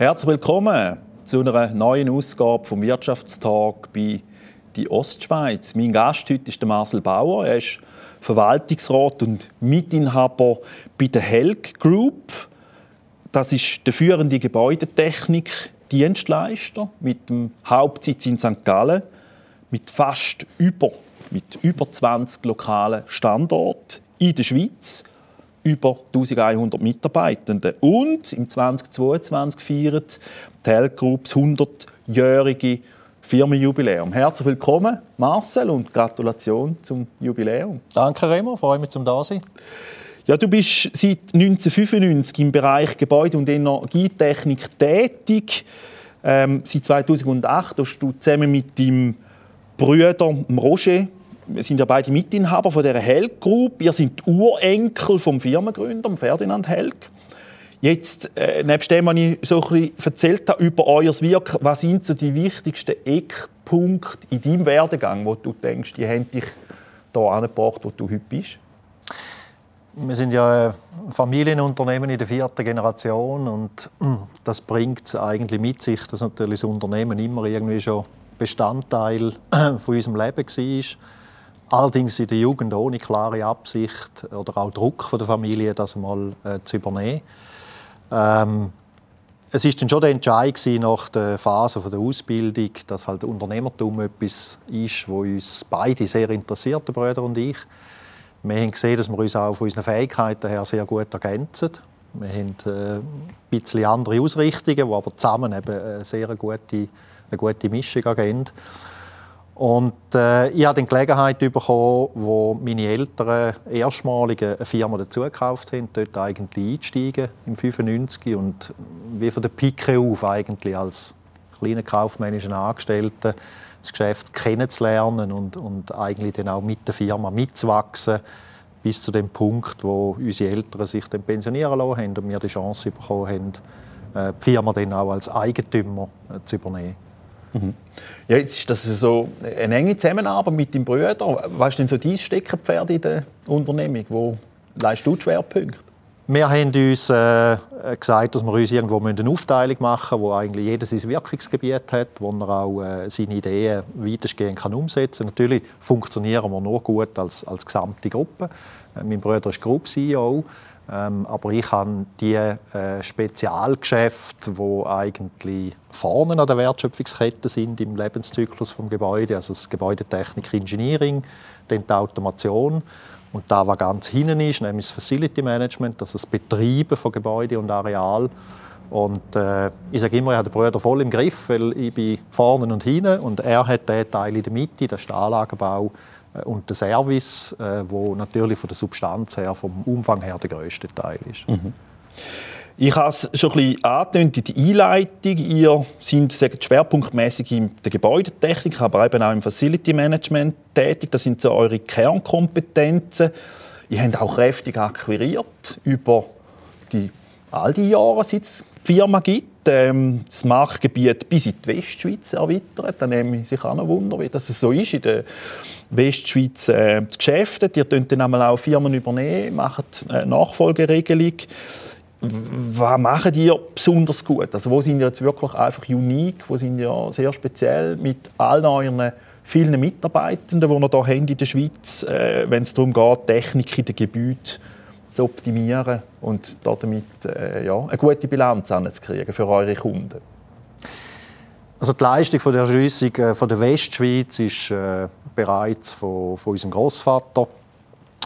Herzlich willkommen zu einer neuen Ausgabe vom Wirtschaftstag bei die Ostschweiz. Mein Gast heute ist der Marcel Bauer. Er ist Verwaltungsrat und Mitinhaber bei der Helg Group. Das ist der führende Gebäudetechnik-Dienstleister mit dem Hauptsitz in St. Gallen, mit fast über, mit über 20 lokalen Standorten in der Schweiz über 1100 Mitarbeitenden. Und im 2022 feiert die Health Group das 100-jährige Firmenjubiläum. Herzlich willkommen, Marcel, und Gratulation zum Jubiläum. Danke, Remo. Freue mich, zum da sein. Ja, du bist seit 1995 im Bereich Gebäude- und Energietechnik tätig. Ähm, seit 2008 hast du zusammen mit deinem Bruder Roger wir sind ja beide Mitinhaber von der Helg Group. Ihr seid Urenkel vom Firmengründer, Ferdinand Helg. Jetzt, äh, nebst dem, was ich so ein bisschen erzählt habe über euer Wirken, was sind so die wichtigsten Eckpunkte in deinem Werdegang, wo du denkst, die haben dich hier angebracht, wo du heute bist? Wir sind ja ein Familienunternehmen in der vierten Generation und das bringt es eigentlich mit sich, dass natürlich das Unternehmen immer irgendwie schon Bestandteil von unserem Leben war Allerdings in der Jugend ohne klare Absicht oder auch Druck von der Familie, das mal äh, zu übernehmen. Ähm, es ist dann schon der Entscheid nach der Phase der Ausbildung, dass halt Unternehmertum etwas ist, wo uns beide sehr interessiert, der Brüder und ich. Wir haben gesehen, dass wir uns auch von unseren Fähigkeiten her sehr gut ergänzen. Wir haben äh, ein bisschen andere Ausrichtungen, die aber zusammen eben eine sehr gute, eine gute Mischung ergeben. Und äh, ich habe die Gelegenheit bekommen, wo meine Eltern erstmalig eine Firma dazu gekauft haben, dort eigentlich einzusteigen im 95 und wie von der Pike auf eigentlich als kleiner kaufmännischer Angestellter das Geschäft kennenzulernen und, und eigentlich dann auch mit der Firma mitzuwachsen bis zu dem Punkt, wo unsere Eltern sich dann pensionieren lassen haben und wir die Chance bekommen haben, äh, die Firma dann auch als Eigentümer äh, zu übernehmen. Ja, jetzt ist das so eine enge Zusammenarbeit mit deinem Bruder. Was ist denn so dein Steckenpferd in der Unternehmung? Wo leistest du die Schwerpunkte? Wir haben uns äh, gesagt, dass wir uns irgendwo eine Aufteilung machen müssen, wo eigentlich jeder sein Wirkungsgebiet hat, wo er auch äh, seine Ideen weitestgehend kann umsetzen kann. Natürlich funktionieren wir nur gut als, als gesamte Gruppe. Äh, mein Bruder ist Group-CEO. Ähm, aber ich habe die äh, Spezialgeschäfte, die eigentlich vorne an der Wertschöpfungskette sind im Lebenszyklus des Gebäudes, also das Gebäudetechnik, Engineering, dann die Automation. Und da was ganz hinten ist, nämlich das Facility Management, also das Betreiben von Gebäuden und Areal. Und äh, ich sage immer, ich habe den Bruder voll im Griff, weil ich bin vorne und hinten und er hat den Teil in der Mitte, das ist der Anlagenbau und der Service, äh, wo natürlich von der Substanz her, vom Umfang her der größte Teil ist. Mhm. Ich habe es schon ein bisschen in der Einleitung. Ihr seid schwerpunktmäßig in der Gebäudetechnik, aber eben auch im Facility Management tätig. Das sind so eure Kernkompetenzen. Ihr habt auch kräftig akquiriert über die, all die Jahre, seit es die Firma gibt. Ähm, das Marktgebiet bis in die Westschweiz erweitert. Da nehme ich sich auch noch Wunder, wie das so ist in der Westschweiz äh, zu Geschäften. Ihr könnt dann auch Firmen übernehmen, macht eine Nachfolgeregelung was machen die besonders gut? Also wo sind die jetzt wirklich einfach unique, wo sind die sehr speziell mit all euren vielen Mitarbeitenden, die wir hier haben in der Schweiz, äh, wenn es darum geht, Technik in den Gebäuden zu optimieren und damit äh, ja, eine gute Bilanz anzukriegen für eure Kunden? Also die Leistung von der Erschliessung äh, von der Westschweiz ist äh, bereits von, von unserem Großvater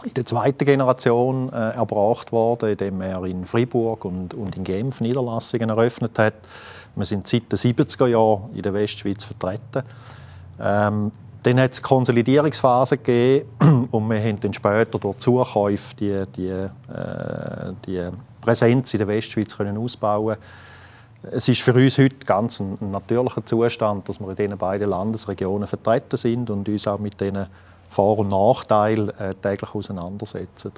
in der zweiten Generation äh, erbracht worden, indem er in Fribourg und, und in Genf Niederlassungen eröffnet hat. Wir sind seit den 70er Jahren in der Westschweiz vertreten. Ähm, dann hat es eine Konsolidierungsphase gegeben und wir haben dann später durch Zukäufe die, die, äh, die Präsenz in der Westschweiz können ausbauen es ist für uns heute ganz ein, ein natürlicher Zustand, dass wir in diesen beiden Landesregionen vertreten sind und uns auch mit diesen vor- und Nachteil äh, täglich auseinandersetzen.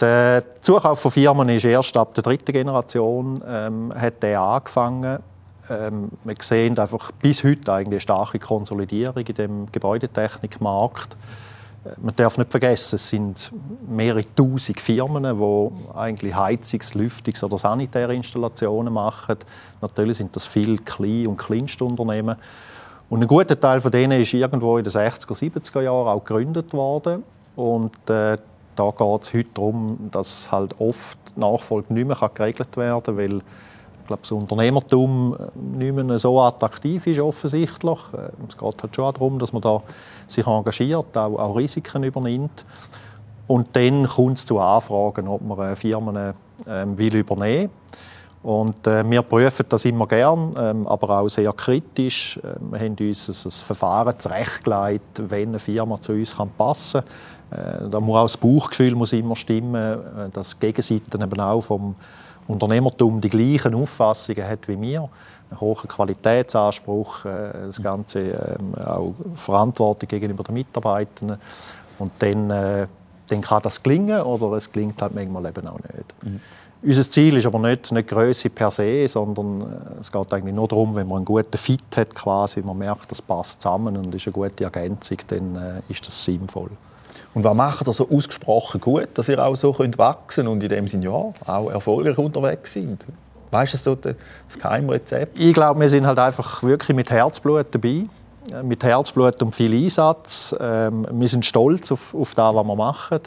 Der Zukauf von Firmen ist erst ab der dritten Generation ähm, hat der angefangen. Ähm, wir sehen einfach bis heute eine starke Konsolidierung in dem Gebäudetechnikmarkt. man darf nicht vergessen, es sind mehrere tausend Firmen, die eigentlich Heizungs-, Lüftungs- oder sanitäre Installationen machen. Natürlich sind das viele Klein- und Kleinstunternehmen. Und ein guter Teil von denen ist irgendwo in den 60er, 70er Jahren auch gegründet worden. Und äh, da geht es heute darum, dass halt oft Nachfolge nicht mehr geregelt werden kann, weil glaube, das Unternehmertum nicht mehr so attraktiv ist, offensichtlich. Äh, es geht halt schon darum, dass man da sich engagiert, auch, auch Risiken übernimmt. Und dann kommt es zu Anfragen, ob man Firmen äh, will übernehmen will. Und äh, wir prüfen das immer gern, ähm, aber auch sehr kritisch. Äh, wir haben uns ein, ein Verfahren zurechtgelegt, wenn eine Firma zu uns kann passen kann. Äh, da muss auch das Bauchgefühl muss immer stimmen, äh, dass die Gegenseite eben auch vom Unternehmertum die gleichen Auffassungen hat wie wir. Einen hohen Qualitätsanspruch, äh, das Ganze ähm, auch Verantwortung gegenüber den Mitarbeitenden. Und dann, dann kann das gelingen oder es gelingt halt manchmal eben auch nicht. Mhm. Unser Ziel ist aber nicht, nicht Größe per se, sondern es geht eigentlich nur darum, wenn man einen guten Fit hat, quasi, man merkt, das passt zusammen und ist eine gute Ergänzung, dann ist das sinnvoll. Und was macht ihr so ausgesprochen gut, dass ihr auch so könnt wachsen und in dem Sinne ja auch erfolgreich unterwegs sind? Weißt du so das Geheimrezept? Ich glaube, wir sind halt einfach wirklich mit Herzblut dabei. Äh, mit Herzblut und viel Einsatz. Ähm, wir sind stolz auf, auf das, was wir machen.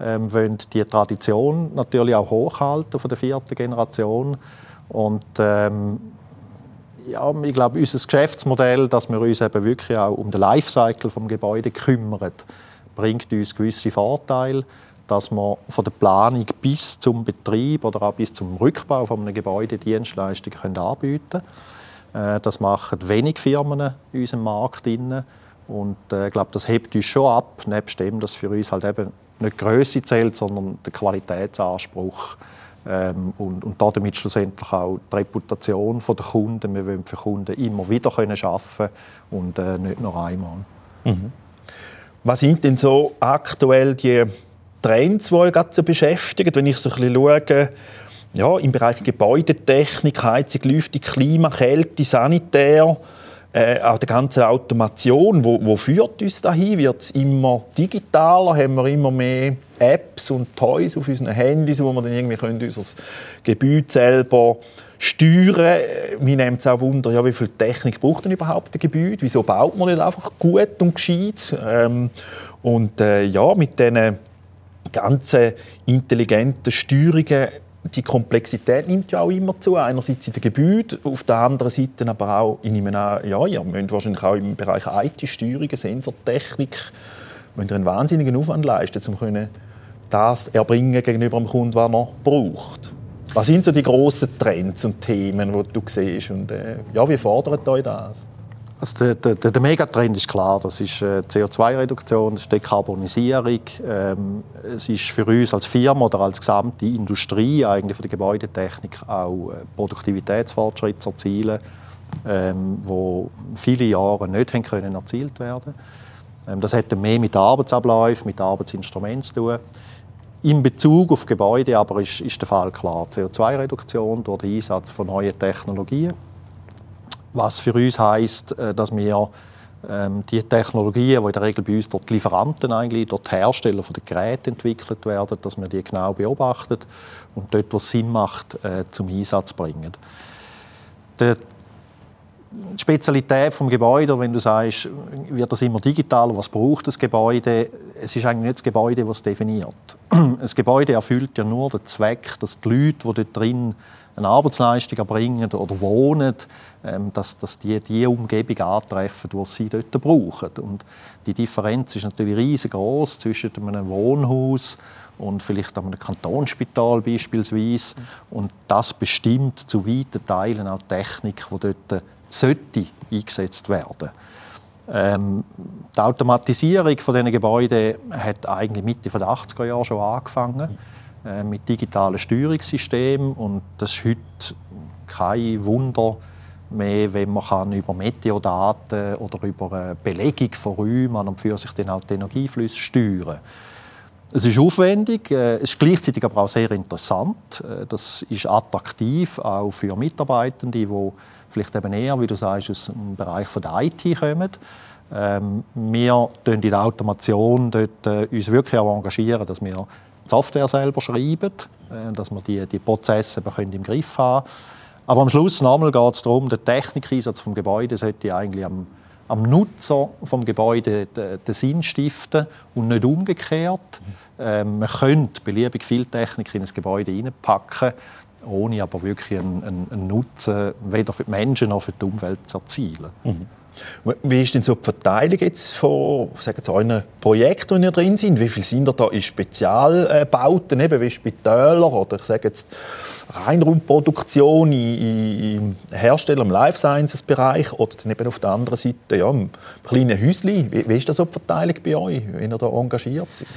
Ähm, wollen die Tradition natürlich auch hochhalten von der vierten Generation. Und ähm, ja, ich glaube, unser Geschäftsmodell, dass wir uns eben wirklich auch um den Lifecycle vom Gebäude kümmern, bringt uns gewisse Vorteile, dass wir von der Planung bis zum Betrieb oder auch bis zum Rückbau von einem Gebäude Dienstleistungen anbieten können. Äh, das machen wenig Firmen in unserem Markt. Und äh, ich glaube, das hebt uns schon ab, nebst dem, dass für uns halt eben nicht die Größe zählt, sondern der Qualitätsanspruch ähm, und, und damit schlussendlich auch die Reputation der Kunden. Wir wollen für Kunden immer wieder können arbeiten und äh, nicht nur einmal. Mhm. Was sind denn so aktuell die Trends, die euch so beschäftigen? Wenn ich so ein bisschen schaue, ja, im Bereich Gebäudetechnik, Heizung, Lüftung, Klima, Kälte, Sanitär, äh, auch die ganze Automation, wo, wo führt uns dahin? Wird es immer digitaler? Haben wir immer mehr Apps und Toys auf unseren Handys, wo wir dann irgendwie können unser Gebäude selber steuern. Mir nimmt es auch Wunder, ja, wie viel Technik braucht denn überhaupt ein Gebäude? Wieso baut man nicht einfach gut und gescheit? Ähm, und äh, ja, mit diesen ganzen intelligenten Steuerungen die Komplexität nimmt ja auch immer zu. Einerseits in den Gebäuden, auf der anderen Seite aber auch, nehme an, ja, ihr müsst wahrscheinlich auch im Bereich IT-Steuerung, Sensortechnik, müsst ihr einen wahnsinnigen Aufwand leisten, um das erbringen gegenüber dem Kunden, was er braucht. Was sind so die grossen Trends und Themen, die du siehst? Und äh, ja, wie fordert euch das? Also der, der, der, Megatrend ist klar, das ist äh, CO2-Reduktion, das ist Dekarbonisierung. Ähm, es ist für uns als Firma oder als gesamte Industrie eigentlich für die Gebäudetechnik auch äh, Produktivitätsfortschritte zu erzielen, ähm, wo viele Jahre nicht haben können erzielt werden. Ähm, das hat mehr mit Arbeitsabläufen, mit Arbeitsinstrumenten zu tun. In Bezug auf Gebäude aber ist, ist der Fall klar. CO2-Reduktion durch den Einsatz von neuen Technologien was für uns heißt, äh, dass wir ähm, die Technologien, die in der Regel bei uns durch die Lieferanten eigentlich, durch die Hersteller von den Geräten entwickelt werden, dass wir die genau beobachten und dort, wo es Sinn macht, äh, zum Einsatz bringen. Die Spezialität vom Gebäude, wenn du sagst, wird das immer digitaler, was braucht das Gebäude? Es ist eigentlich nicht das Gebäude, was definiert. Das Gebäude erfüllt ja nur den Zweck, dass die Leute, die dort drin eine Arbeitsleistung erbringen oder wohnen, ähm, dass, dass die die Umgebung antreffen, die sie dort brauchen. Und die Differenz ist natürlich riesengroß zwischen einem Wohnhaus und vielleicht einem Kantonsspital beispielsweise. Und das bestimmt zu weiten Teilen auch die Technik, die dort sollte eingesetzt werden ähm, die Automatisierung von diesen Gebäuden hat eigentlich Mitte der 80er Jahre schon angefangen. Äh, mit digitalen Steuerungssystemen und das ist heute kein Wunder mehr, wenn man kann über Meteodaten oder über Belegung von Räumen und für sich dann auch die Energieflüsse steuern. Es ist aufwendig, äh, es ist gleichzeitig aber auch sehr interessant. Äh, das ist attraktiv auch für Mitarbeitende, die vielleicht eben eher, wie du sagst, aus dem Bereich von der IT kommen Ähm, wir in der Automation dort, äh, uns wirklich auch engagieren, dass wir Software selber schreiben, äh, dass wir die, die Prozesse im Griff haben Aber am Schluss geht es darum, der Technikeinsatz vom Gebäude sollte eigentlich am, am Nutzer vom Gebäude den, den Sinn stiften und nicht umgekehrt. Ähm, man könnte beliebig viel Technik in ein Gebäude hineinpacken, ohne aber wirklich einen, einen, einen Nutzen weder für die Menschen noch für die Umwelt zu erzielen. Mhm. Wie ist denn so die Verteilung jetzt von sagen Sie, euren Projekten, die ihr drin sind? Wie viel sind ihr da in Spezialbauten, eben wie Spitäler oder ich sage jetzt Reinraumproduktion im Hersteller im Life Sciences Bereich oder dann eben auf der anderen Seite ja, im kleinen Häuschen? Wie, wie ist das so die Verteilung bei euch, wenn ihr da engagiert seid?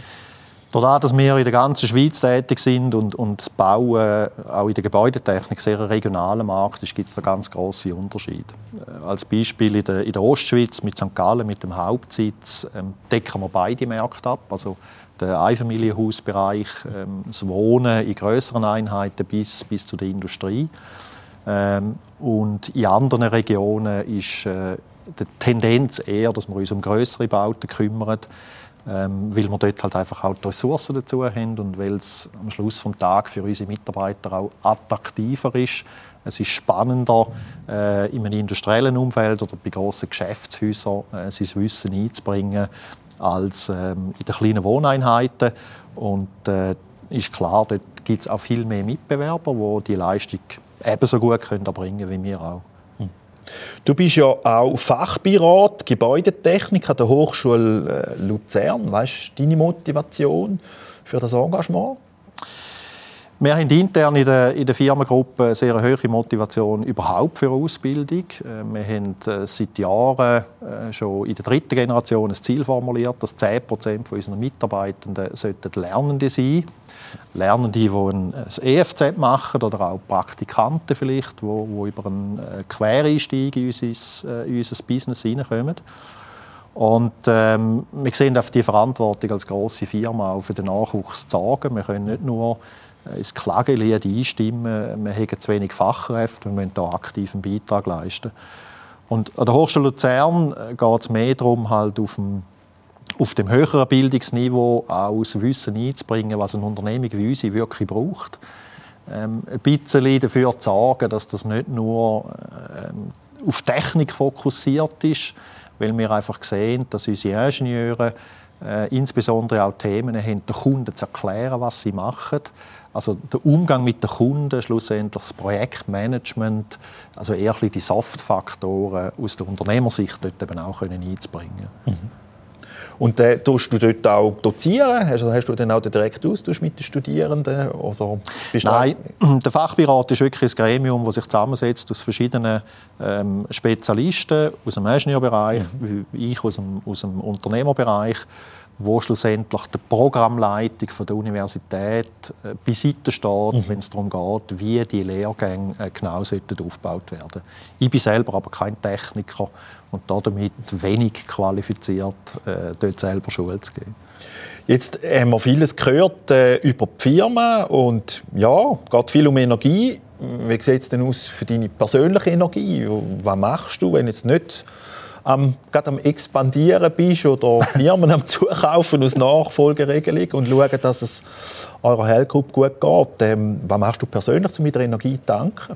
Dadurch, dass wir in der ganzen Schweiz tätig sind und, und Bauen auch in der Gebäudetechnik sehr ein regionaler Markt ist, gibt es da ganz große Unterschiede. Äh, als Beispiel in der, in der, Ostschweiz mit St. Gallen, mit dem Hauptsitz, ähm, decken wir beide Märkte ab. Also der Einfamilienhausbereich, ähm, das Wohnen in größeren Einheiten bis, bis zu der Industrie. Ähm, und in anderen Regionen ist äh, die Tendenz eher, dass wir uns um größere Bauten kümmern ähm, weil wir dort halt einfach auch die Ressourcen dazu haben und weil es am Schluss des Tages für unsere Mitarbeiter auch attraktiver ist. Es ist spannender, äh, in einem industriellen Umfeld oder bei grossen Geschäftshäusern äh, sein Wissen einzubringen, als ähm, in den kleinen Wohneinheiten. Und äh, ist klar, dort gibt es auch viel mehr Mitbewerber, die die Leistung ebenso gut können erbringen wie wir auch. Du bist ja auch Fachbeirat Gebäudetechnik an der Hochschule äh, Luzern. Was ist deine Motivation für das Engagement? Wir haben intern in der, in der Firmengruppe eine sehr hohe Motivation überhaupt für Ausbildung. Äh, wir haben äh, seit Jahren schon in der dritten Generation ein Ziel formuliert, dass 10% unserer Mitarbeitenden Lernende sein sollten. Lernende, die ein EFZ machen oder auch Praktikanten vielleicht, die, die über einen äh, Quereinstieg in unser, äh, in unser Business hineinkommen. Und ähm, wir sehen auf die Verantwortung als große Firma auch für den Nachwuchs zu sorgen. Wir können nicht nur äh, ins Klagelied einstimmen, wir haben zu wenig Fachkräfte, wir müssen da aktiv einen Beitrag leisten. Und an der Hochschule Luzern geht es mehr darum, halt auf dem auf dem höheren Bildungsniveau auch das Wissen einzubringen, was eine Unternehmung wie unsere wirklich braucht. Ähm, ein bisschen dafür zu sorgen, dass das nicht nur ähm, auf Technik fokussiert ist, weil wir einfach sehen, dass unsere Ingenieure äh, insbesondere auch Themen haben, den Kunden zu erklären, was sie machen. Also der Umgang mit den Kunden, schlussendlich das Projektmanagement, also eher die Soft-Faktoren aus der Unternehmersicht dort eben auch können einzubringen. Mhm. Und äh, tust du dort auch dozieren? Hast, hast du dann auch den direkten Austausch mit den Studierenden? Oder Nein, der Fachbeirat ist wirklich ein Gremium, das sich zusammensetzt aus verschiedenen ähm, Spezialisten aus dem Ingenieurbereich, mhm. wie ich aus dem, aus dem Unternehmerbereich wo schlussendlich die Programmleitung von der Universität äh, beiseite steht, mhm. wenn es darum geht, wie die Lehrgänge äh, genau aufgebaut werden Ich bin selber aber kein Techniker und damit wenig qualifiziert, äh, dort selber Schule zu geben. Jetzt haben wir vieles gehört äh, über die Firma und ja, es geht viel um Energie. Wie sieht es denn aus für deine persönliche Energie? Was machst du, wenn jetzt nicht am, gerade am Expandieren bist oder Firmen am Zukaufen aus Nachfolgeregelung und schauen, dass es eurer Hellgruppe gut geht. Ähm, was machst du persönlich, um mit der Energie zu tanken?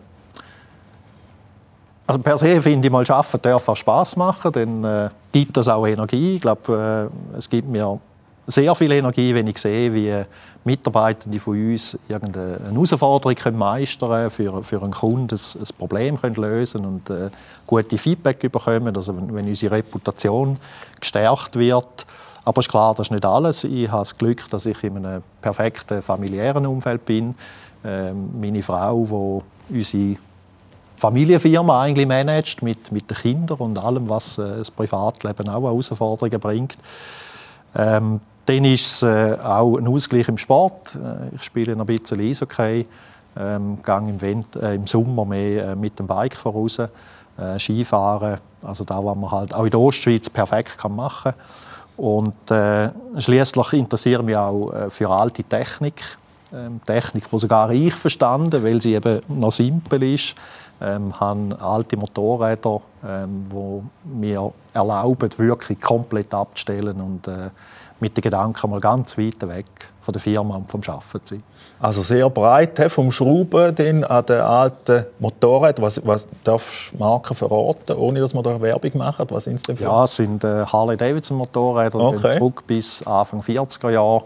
Also per se finde ich mal, arbeiten darf auch Spass machen, dann äh, gibt das auch Energie. Ich glaube, äh, es gibt mir sehr viel Energie, wenn ich sehe, wie Mitarbeitende von uns irgendeine Herausforderung können meistern können, für, für einen Kunden ein, ein Problem können lösen und äh, gute Feedback bekommen, also wenn, wenn unsere Reputation gestärkt wird. Aber es ist klar, das ist nicht alles. Ich habe das Glück, dass ich in einem perfekten familiären Umfeld bin. Ähm, meine Frau, die unsere Familienfirma eigentlich managt, mit, mit den Kindern und allem, was äh, das Privatleben auch an Herausforderungen bringt. Ähm, dann ist es äh, auch ein Ausgleich im Sport. Äh, ich spiele ein bisschen Eishockey, ähm, gehe im, äh, im Sommer mehr äh, mit dem Bike voraus, äh, Skifahren, also da, was man halt auch in der Ostschweiz perfekt kann machen Und äh, schließlich interessiere ich mich auch äh, für alte Technik. ähm, Technik, die sogar ich verstanden, weil sie eben noch simpel ist. Ähm, haben alte Motorräder, ähm, wo mir erlauben, wirklich komplett abzustellen und äh, mit den Gedanken mal ganz weit weg von der Firma und vom Arbeiten zu sein. Also sehr breit, vom Schrauben den an den alten Motorrädern. Was, was darfst du Marken verraten, ohne dass man da Werbung macht? Was sind es denn für? Ja, es sind äh, Harley-Davidson-Motorräder, okay. zurück bis Anfang 40er Jahre.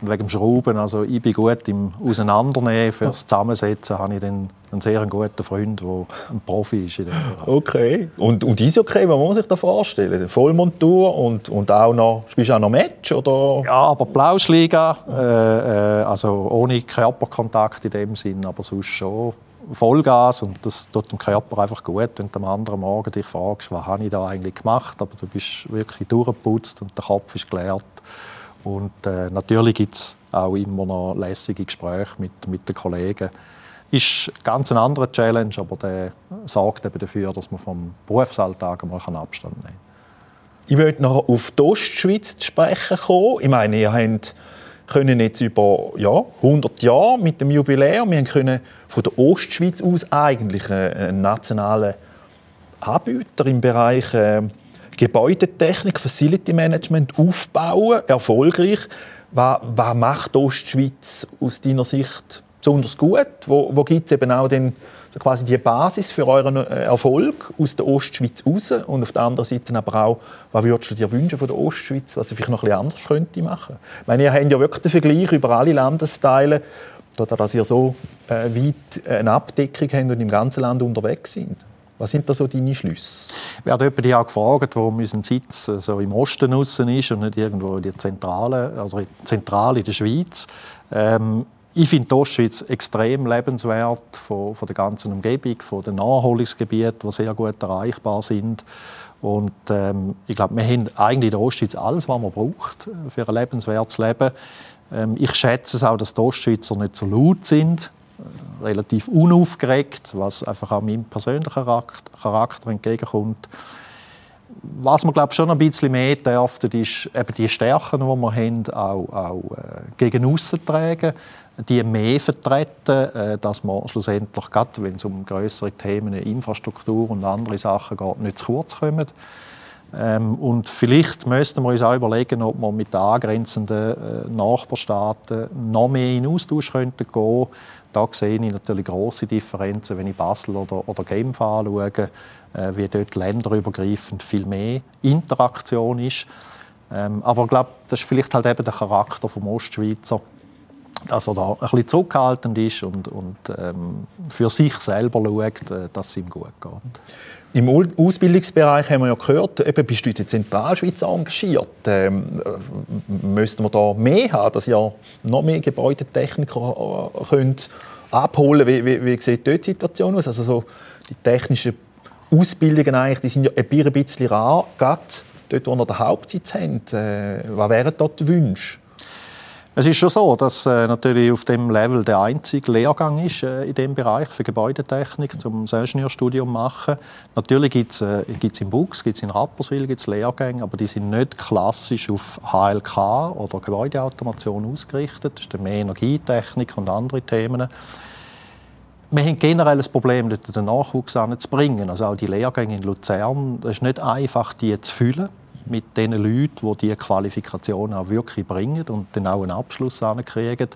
Wegen dem Schrauben, also ich bin gut im Auseinandernehmen, fürs Zusammensetzen habe ich dann einen sehr guten Freund, der ein Profi ist in dem Bereich. Okay. Und, und ist okay, was muss man sich da vorstellen? Vollmontur und, und auch noch, spielst du auch noch Match? Oder? Ja, aber Blauschliga, äh, äh, also ohne Körperkontakt in dem Sinn, aber sonst schon Vollgas und das tut dem Körper einfach gut, wenn du am anderen Morgen dich fragst, was habe ich da eigentlich gemacht, aber du bist wirklich durchgeputzt und der Kopf ist geleert und äh, natürlich gibt es auch immer noch lässige Gespräche mit, mit den Kollegen. Ist ganz eine andere Challenge, aber der sorgt eben dafür, dass man vom Berufsalltag mal Abstand nehmen kann. Ich möchte noch auf die Ostschweiz zu sprechen kommen. Ich meine, ihr habt können jetzt über ja, 100 Jahre mit dem Jubiläum, wir können von der Ostschweiz aus eigentlich einen nationalen Anbieter im Bereich äh, Gebäudetechnik, Facility Management aufbauen, erfolgreich. Was, was macht Ostschweiz aus deiner Sicht besonders gut? Wo, wo gibt es eben auch den, so quasi die Basis für euren äh, Erfolg aus der Ostschweiz raus? Und auf der anderen Seite aber auch, was würdest du dir wünschen von der Ostschweiz, was sie vielleicht noch etwas anders könnte machen? Ich meine, ihr habt ja wirklich den Vergleich über alle Landesteile, dass ihr so äh, weit eine Abdeckung habt und im ganzen Land unterwegs sind. Was sind da so deine Schlüsse? Wir haben jemanden auch gefragt, warum unser Sitz äh, so im Osten außen ist und nicht irgendwo in der Zentrale, also zentral in der Schweiz. Ähm, ich finde die Ostschweiz extrem lebenswert von, von der ganzen Umgebung, von den Nachholungsgebieten, die sehr gut erreichbar sind. Und ähm, ich glaube, wir haben eigentlich in der Ostschweiz alles, was man braucht für ein lebenswertes Leben. Ähm, ich schätze es auch, dass die Ostschweizer nicht so laut sind relativ unaufgeregt, was einfach auch meinem persönlichen Charakter entgegenkommt. Was man glaube schon ein bisschen mehr darf, ist eben die Stärken, die wir haben, auch, auch äh, gegen aussen tragen, die mehr vertreten, äh, dass man schlussendlich, wenn es um größere Themen, Infrastruktur und andere Sachen geht, nicht zu kurz kommen. Ähm, und vielleicht müssten wir uns auch überlegen, ob wir mit den angrenzenden äh, Nachbarstaaten noch mehr in Austausch könnten gehen da sehe ich natürlich große Differenzen, wenn ich Basel oder, oder Genf anschaue, äh, wie dort länderübergreifend viel mehr Interaktion ist. Ähm, aber ich glaube, das ist vielleicht halt eben der Charakter des Ostschweizer, dass er da ein bisschen zurückhaltend ist und, und ähm, für sich selber schaut, äh, dass es ihm gut geht. Im Ausbildungsbereich haben wir ja gehört, eben bist du in der Zentralschweiz engagiert. Ähm, äh, müssten wir da mehr haben, dass ihr noch mehr Gebäudetechniker äh, könnt abholen Wie, wie, wie sieht dort die Situation aus? Also so die technischen Ausbildungen eigentlich, die sind ja ein bisschen rar, gerade dort, wo ihr den Hauptsitz habt. Äh, was wären dort die Wünsche? Es ist schon so, dass äh, natürlich auf dem Level der einzige Lehrgang ist äh, in dem Bereich für Gebäudetechnik zum Ingenieurstudium machen. Natürlich gibt es äh, gibt's in Bux, gibt's in Rapperswil gibt's Lehrgänge, aber die sind nicht klassisch auf HLK oder Gebäudeautomation ausgerichtet. Das ist dann mehr Energietechnik und andere Themen. Wir haben generell das Problem, den Nachwuchs anzubringen. Also auch die Lehrgänge in Luzern, es ist nicht einfach, die zu füllen mit den Leuten, die diese Qualifikation auch wirklich bringen und dann auch einen Abschluss kriegen.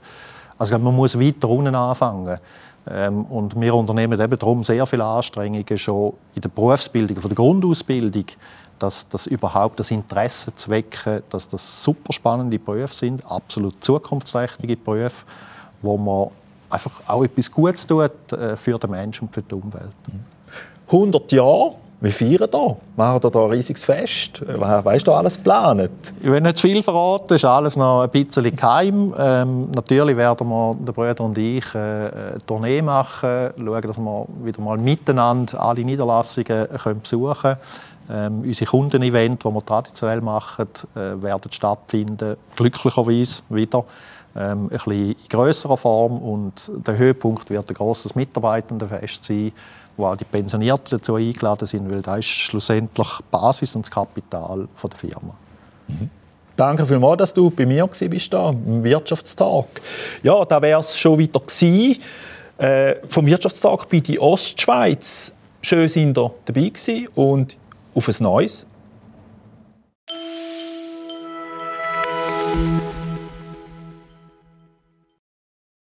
Also man muss weiter unten anfangen. Ähm, und wir unternehmen eben darum sehr viele Anstrengungen schon in der Berufsbildung, von der Grundausbildung, dass, dass überhaupt das Interesse zu wecken, dass das super spannende Berufe sind, absolut zukunftsträchtige Berufe, wo man einfach auch etwas Gutes tut äh, für den Menschen und für die Umwelt. 100 Jahre wir feiern hier. Machen hier ein riesiges Fest. Weißt du, alles geplant? Ich will nicht zu viel verraten, ist alles noch ein bisschen geheim. Ähm, natürlich werden wir, der Bruder und ich, äh, eine Tournee machen, schauen, dass wir wieder mal miteinander alle Niederlassungen können besuchen können. Ähm, unsere Kundenevents, die wir traditionell machen, äh, werden stattfinden, glücklicherweise wieder. Ähm, ein bisschen in grösserer Form und der Höhepunkt wird ein grosses Mitarbeitendenfest sein wo auch die Pensionierten dazu eingeladen sind, weil das ist schlussendlich die Basis und das Kapital der Firma. Mhm. Danke vielmals, dass du bei mir bist da, im Wirtschaftstag. Ja, da wäre es schon wieder gewesen. Äh, vom Wirtschaftstag bei die Ostschweiz. Schön sind ihr dabei gewesen und auf ein Neues.